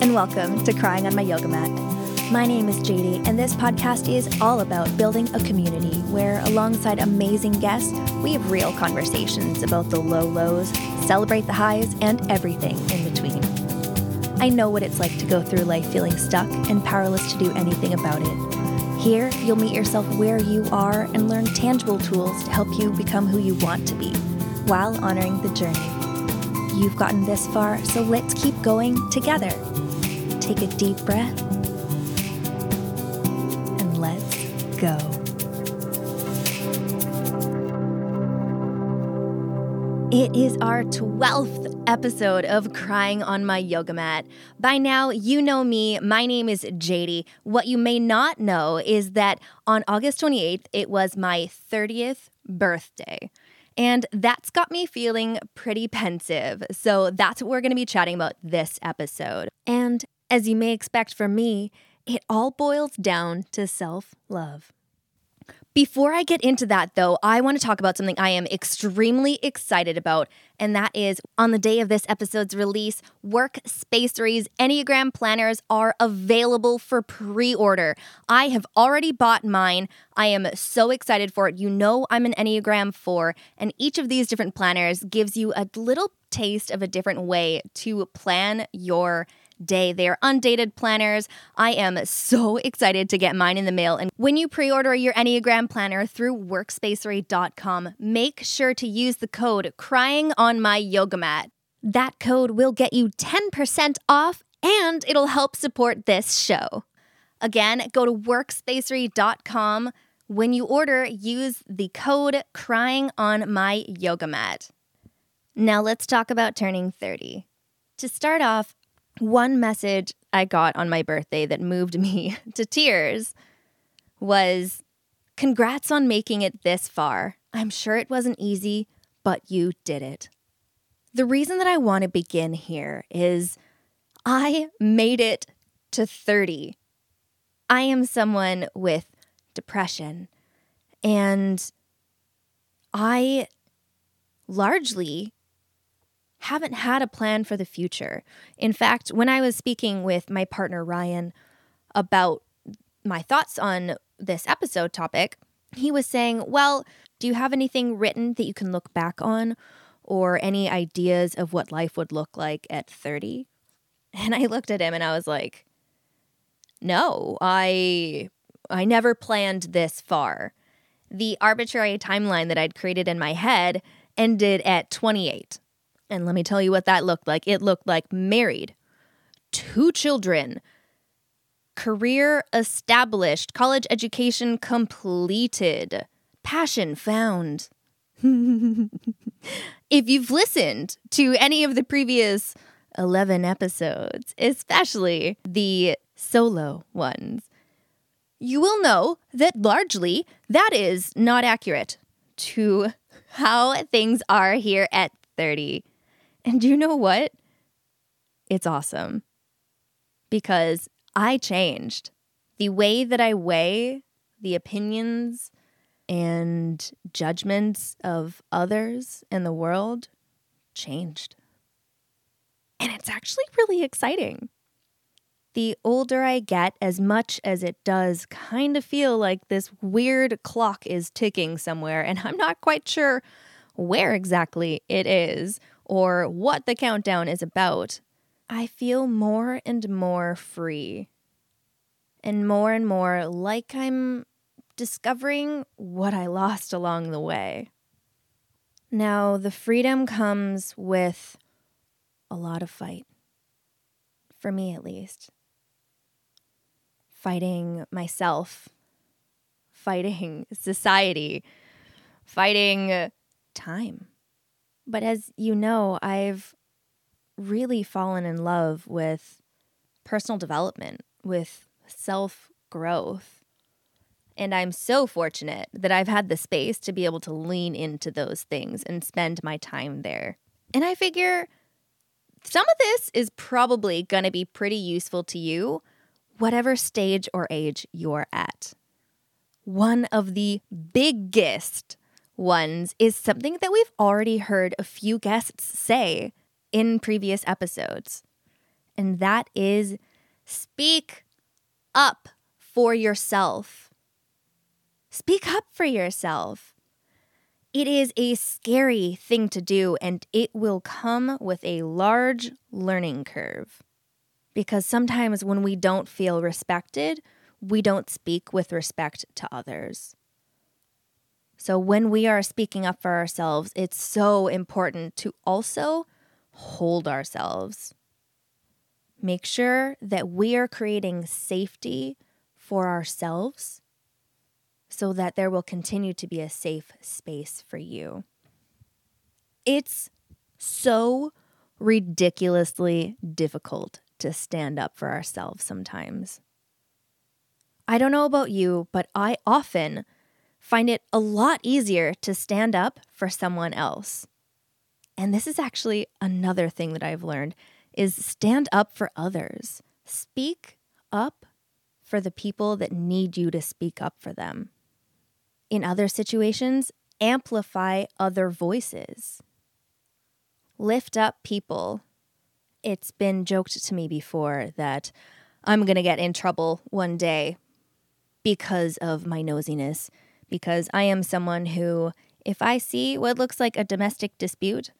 and welcome to Crying on My Yoga Mat. My name is JD, and this podcast is all about building a community where, alongside amazing guests, we have real conversations about the low lows, celebrate the highs, and everything in between. I know what it's like to go through life feeling stuck and powerless to do anything about it. Here, you'll meet yourself where you are and learn tangible tools to help you become who you want to be while honoring the journey. You've gotten this far, so let's keep going together. Take a deep breath and let's go. It is our 12th episode of Crying on My Yoga Mat. By now, you know me. My name is JD. What you may not know is that on August 28th, it was my 30th birthday. And that's got me feeling pretty pensive. So that's what we're going to be chatting about this episode. And as you may expect from me, it all boils down to self love. Before I get into that, though, I want to talk about something I am extremely excited about, and that is on the day of this episode's release, Workspacery's Enneagram planners are available for pre order. I have already bought mine. I am so excited for it. You know, I'm an Enneagram 4, and each of these different planners gives you a little taste of a different way to plan your day. They are undated planners. I am so excited to get mine in the mail. And when you pre order your Enneagram planner through workspacery.com, make sure to use the code crying on my yoga mat. That code will get you 10% off and it'll help support this show. Again, go to workspacery.com. When you order, use the code crying on my yoga mat. Now let's talk about turning 30. To start off, one message I got on my birthday that moved me to tears was Congrats on making it this far. I'm sure it wasn't easy, but you did it. The reason that I want to begin here is I made it to 30. I am someone with depression, and I largely haven't had a plan for the future. In fact, when I was speaking with my partner Ryan about my thoughts on this episode topic, he was saying, Well, do you have anything written that you can look back on or any ideas of what life would look like at 30? And I looked at him and I was like, No, I I never planned this far. The arbitrary timeline that I'd created in my head ended at 28. And let me tell you what that looked like. It looked like married, two children, career established, college education completed, passion found. if you've listened to any of the previous 11 episodes, especially the solo ones, you will know that largely that is not accurate to how things are here at 30. And do you know what? It's awesome because I changed. The way that I weigh the opinions and judgments of others in the world changed. And it's actually really exciting. The older I get, as much as it does kind of feel like this weird clock is ticking somewhere, and I'm not quite sure where exactly it is or what the countdown is about, I feel more and more free. And more and more like I'm discovering what I lost along the way. Now, the freedom comes with a lot of fight. For me, at least. Fighting myself, fighting society, fighting time. But as you know, I've really fallen in love with personal development, with self growth. And I'm so fortunate that I've had the space to be able to lean into those things and spend my time there. And I figure some of this is probably going to be pretty useful to you, whatever stage or age you're at. One of the biggest ones is something that we've already heard a few guests say in previous episodes. and that is speak up for yourself. Speak up for yourself. It is a scary thing to do, and it will come with a large learning curve. Because sometimes when we don't feel respected, we don't speak with respect to others. So, when we are speaking up for ourselves, it's so important to also hold ourselves. Make sure that we are creating safety for ourselves so that there will continue to be a safe space for you. It's so ridiculously difficult to stand up for ourselves sometimes. I don't know about you, but I often find it a lot easier to stand up for someone else. And this is actually another thing that I've learned is stand up for others. Speak up for the people that need you to speak up for them. In other situations, amplify other voices. Lift up people. It's been joked to me before that I'm going to get in trouble one day because of my nosiness because I am someone who, if I see what looks like a domestic dispute,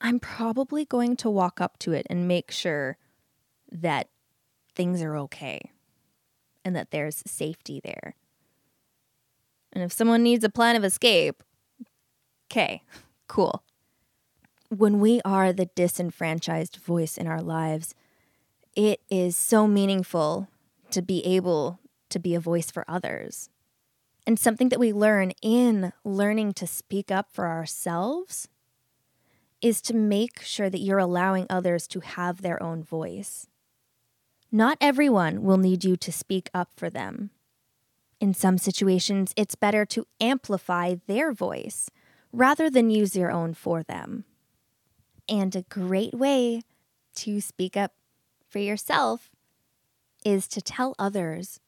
I'm probably going to walk up to it and make sure that things are okay and that there's safety there. And if someone needs a plan of escape, okay, cool. When we are the disenfranchised voice in our lives, it is so meaningful to be able to be a voice for others. And something that we learn in learning to speak up for ourselves is to make sure that you're allowing others to have their own voice. Not everyone will need you to speak up for them. In some situations, it's better to amplify their voice rather than use your own for them. And a great way to speak up for yourself is to tell others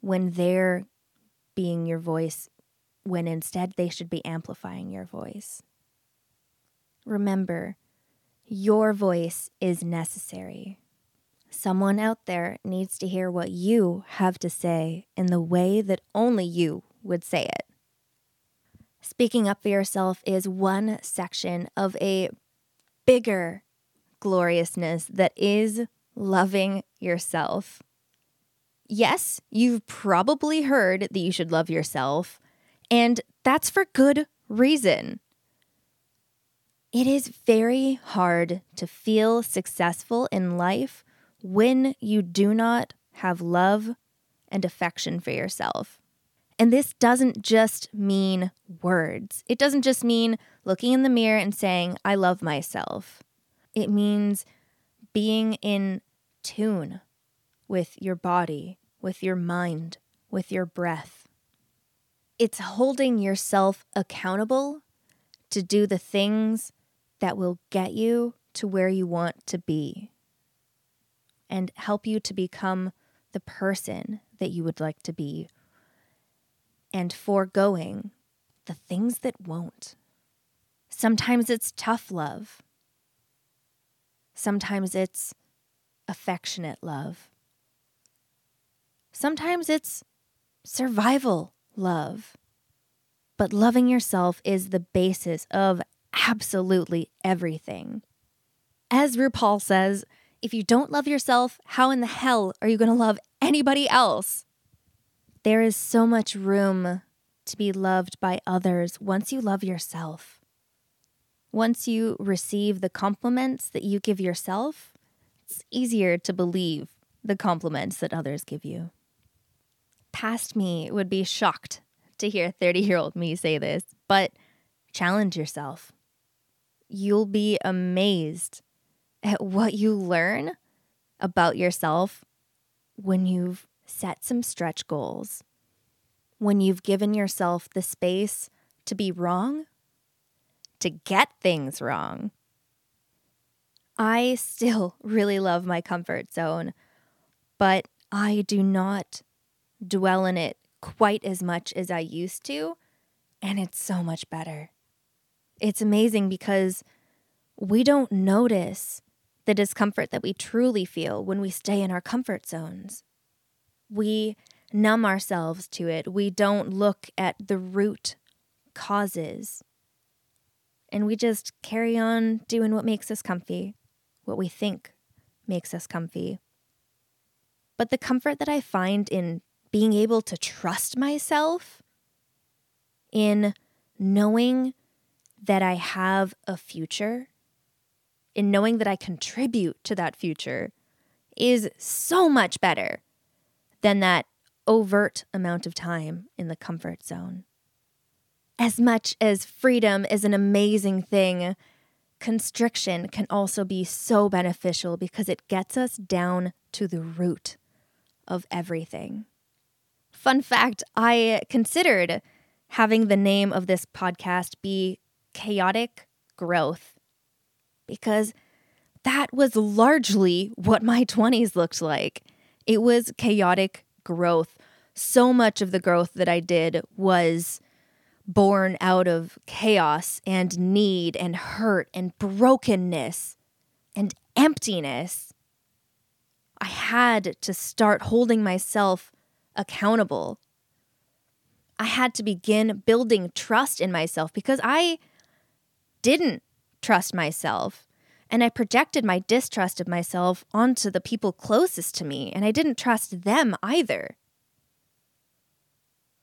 when they're being your voice when instead they should be amplifying your voice. Remember, your voice is necessary. Someone out there needs to hear what you have to say in the way that only you would say it. Speaking up for yourself is one section of a bigger gloriousness that is loving yourself yes, you've probably heard that you should love yourself, and that's for good reason. It is very hard to feel successful in life when you do not have love and affection for yourself. And this doesn't just mean words. It doesn't just mean looking in the mirror and saying, I love myself. It means being in tune with your body, with your mind, with your breath. It's holding yourself accountable to do the things that will get you to where you want to be and help you to become the person that you would like to be and foregoing the things that won't. Sometimes it's tough love. Sometimes it's affectionate love. Sometimes it's survival love. But loving yourself is the basis of absolutely everything. As RuPaul says, if you don't love yourself, how in the hell are you going to love anybody else? There is so much room to be loved by others once you love yourself. Once you receive the compliments that you give yourself, it's easier to believe the compliments that others give you past me would be shocked to hear 30 year old me say this, but challenge yourself. You'll be amazed at what you learn about yourself when you've set some stretch goals, when you've given yourself the space to be wrong, to get things wrong. I still really love my comfort zone, but I do not dwell in it quite as much as I used to, and it's so much better. It's amazing because we don't notice the discomfort that we truly feel when we stay in our comfort zones. We numb ourselves to it. We don't look at the root causes. And we just carry on doing what makes us comfy, what we think makes us comfy. But the comfort that I find in being able to trust myself, in knowing that I have a future, in knowing that I contribute to that future, is so much better than that overt amount of time in the comfort zone. As much as freedom is an amazing thing, constriction can also be so beneficial because it gets us down to the root of everything. Fun fact I considered having the name of this podcast be Chaotic Growth because that was largely what my 20s looked like. It was chaotic growth. So much of the growth that I did was born out of chaos and need and hurt and brokenness and emptiness. I had to start holding myself accountable. I had to begin building trust in myself because I didn't trust myself. And I projected my distrust of myself onto the people closest to me, and I didn't trust them either.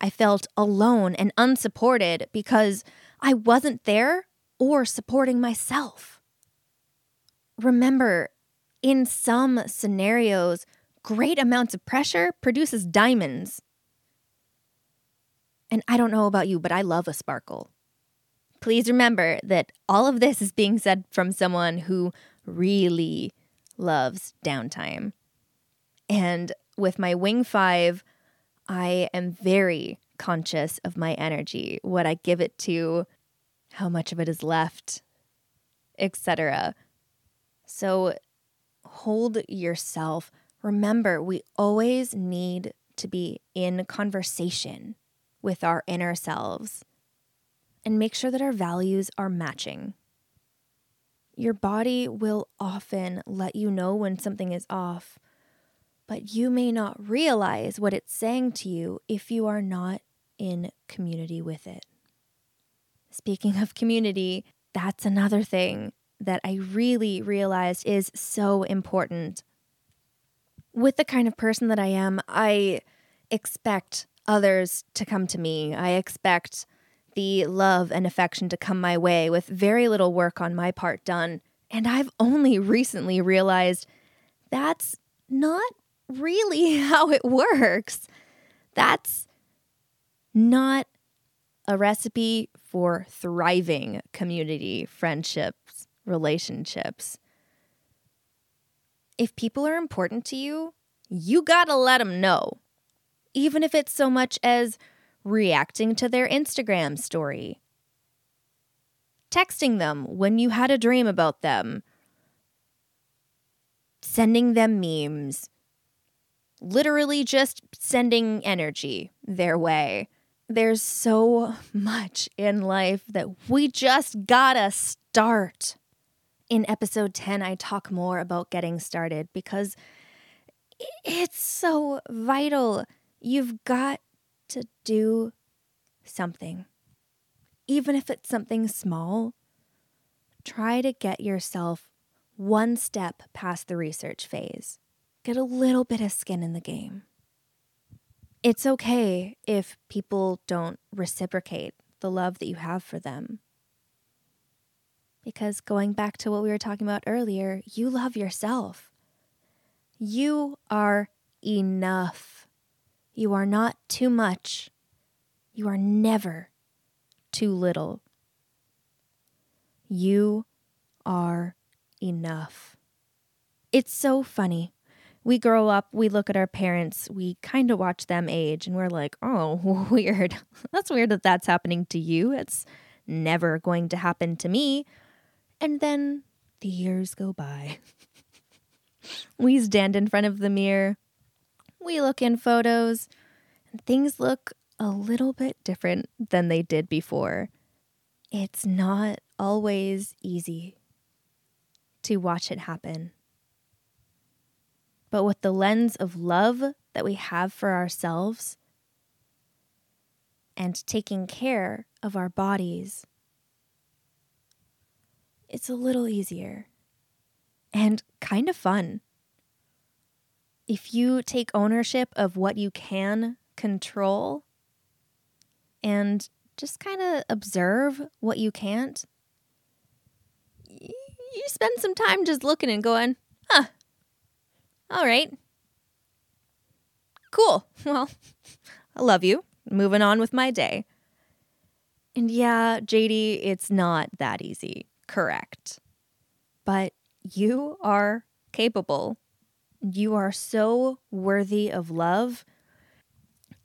I felt alone and unsupported because I wasn't there or supporting myself. Remember, in some scenarios, great amounts of pressure produces diamonds. And I don't know about you, but I love a sparkle. Please remember that all of this is being said from someone who really loves downtime. And with my Wing 5, I am very conscious of my energy, what I give it to, how much of it is left, etc. So hold yourself. Remember, we always need to be in conversation with our inner selves and make sure that our values are matching. Your body will often let you know when something is off, but you may not realize what it's saying to you if you are not in community with it. Speaking of community, that's another thing that I really realized is so important. With the kind of person that I am, I expect others to come to me. I expect the love and affection to come my way with very little work on my part done. And I've only recently realized that's not really how it works. That's not a recipe for thriving community, friendships, relationships. If people are important to you, you gotta let them know. Even if it's so much as reacting to their Instagram story, texting them when you had a dream about them, sending them memes, literally just sending energy their way. There's so much in life that we just gotta start. In episode 10, I talk more about getting started because it's so vital. You've got to do something. Even if it's something small, try to get yourself one step past the research phase. Get a little bit of skin in the game. It's okay if people don't reciprocate the love that you have for them. Because going back to what we were talking about earlier, you love yourself. You are enough. You are not too much. You are never too little. You are enough. It's so funny. We grow up, we look at our parents, we kind of watch them age, and we're like, oh, weird. that's weird that that's happening to you. It's never going to happen to me. And then the years go by. we stand in front of the mirror we look in photos, and things look a little bit different than they did before. It's not always easy. to watch it happen. But with the lens of love that we have for ourselves and taking care of our bodies, it's a little easier and kind of fun. If you take ownership of what you can control and just kind of observe what you can't, you spend some time just looking and going, huh, all right. Cool. Well, I love you. Moving on with my day. And yeah, JD, it's not that easy. Correct. But you are capable. You are so worthy of love.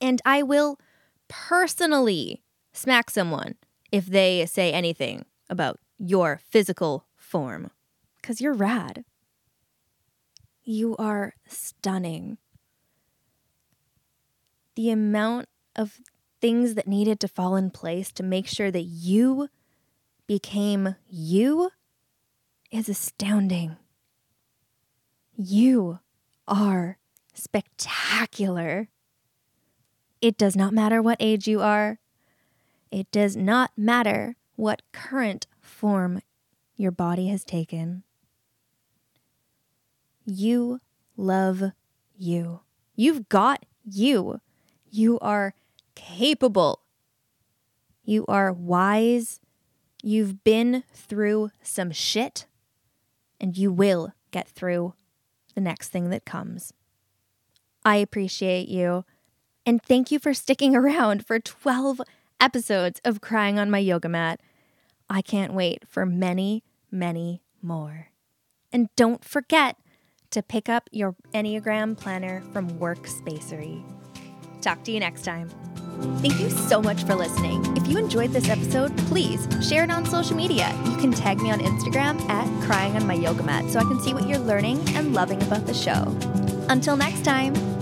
And I will personally smack someone if they say anything about your physical form. Because you're rad. You are stunning. The amount of things that needed to fall in place to make sure that you became you is astounding. You are spectacular. It does not matter what age you are. It does not matter what current form your body has taken. You love you. You've got you. You are capable. You are wise. You've been through some shit, and you will get through the next thing that comes. I appreciate you. And thank you for sticking around for 12 episodes of Crying on My Yoga Mat. I can't wait for many, many more. And don't forget to pick up your Enneagram planner from Workspacery. Talk to you next time. Thank you so much for listening. If you enjoyed this episode, please share it on social media. You can tag me on Instagram at crying on my yoga mat so I can see what you're learning and loving about the show. Until next time.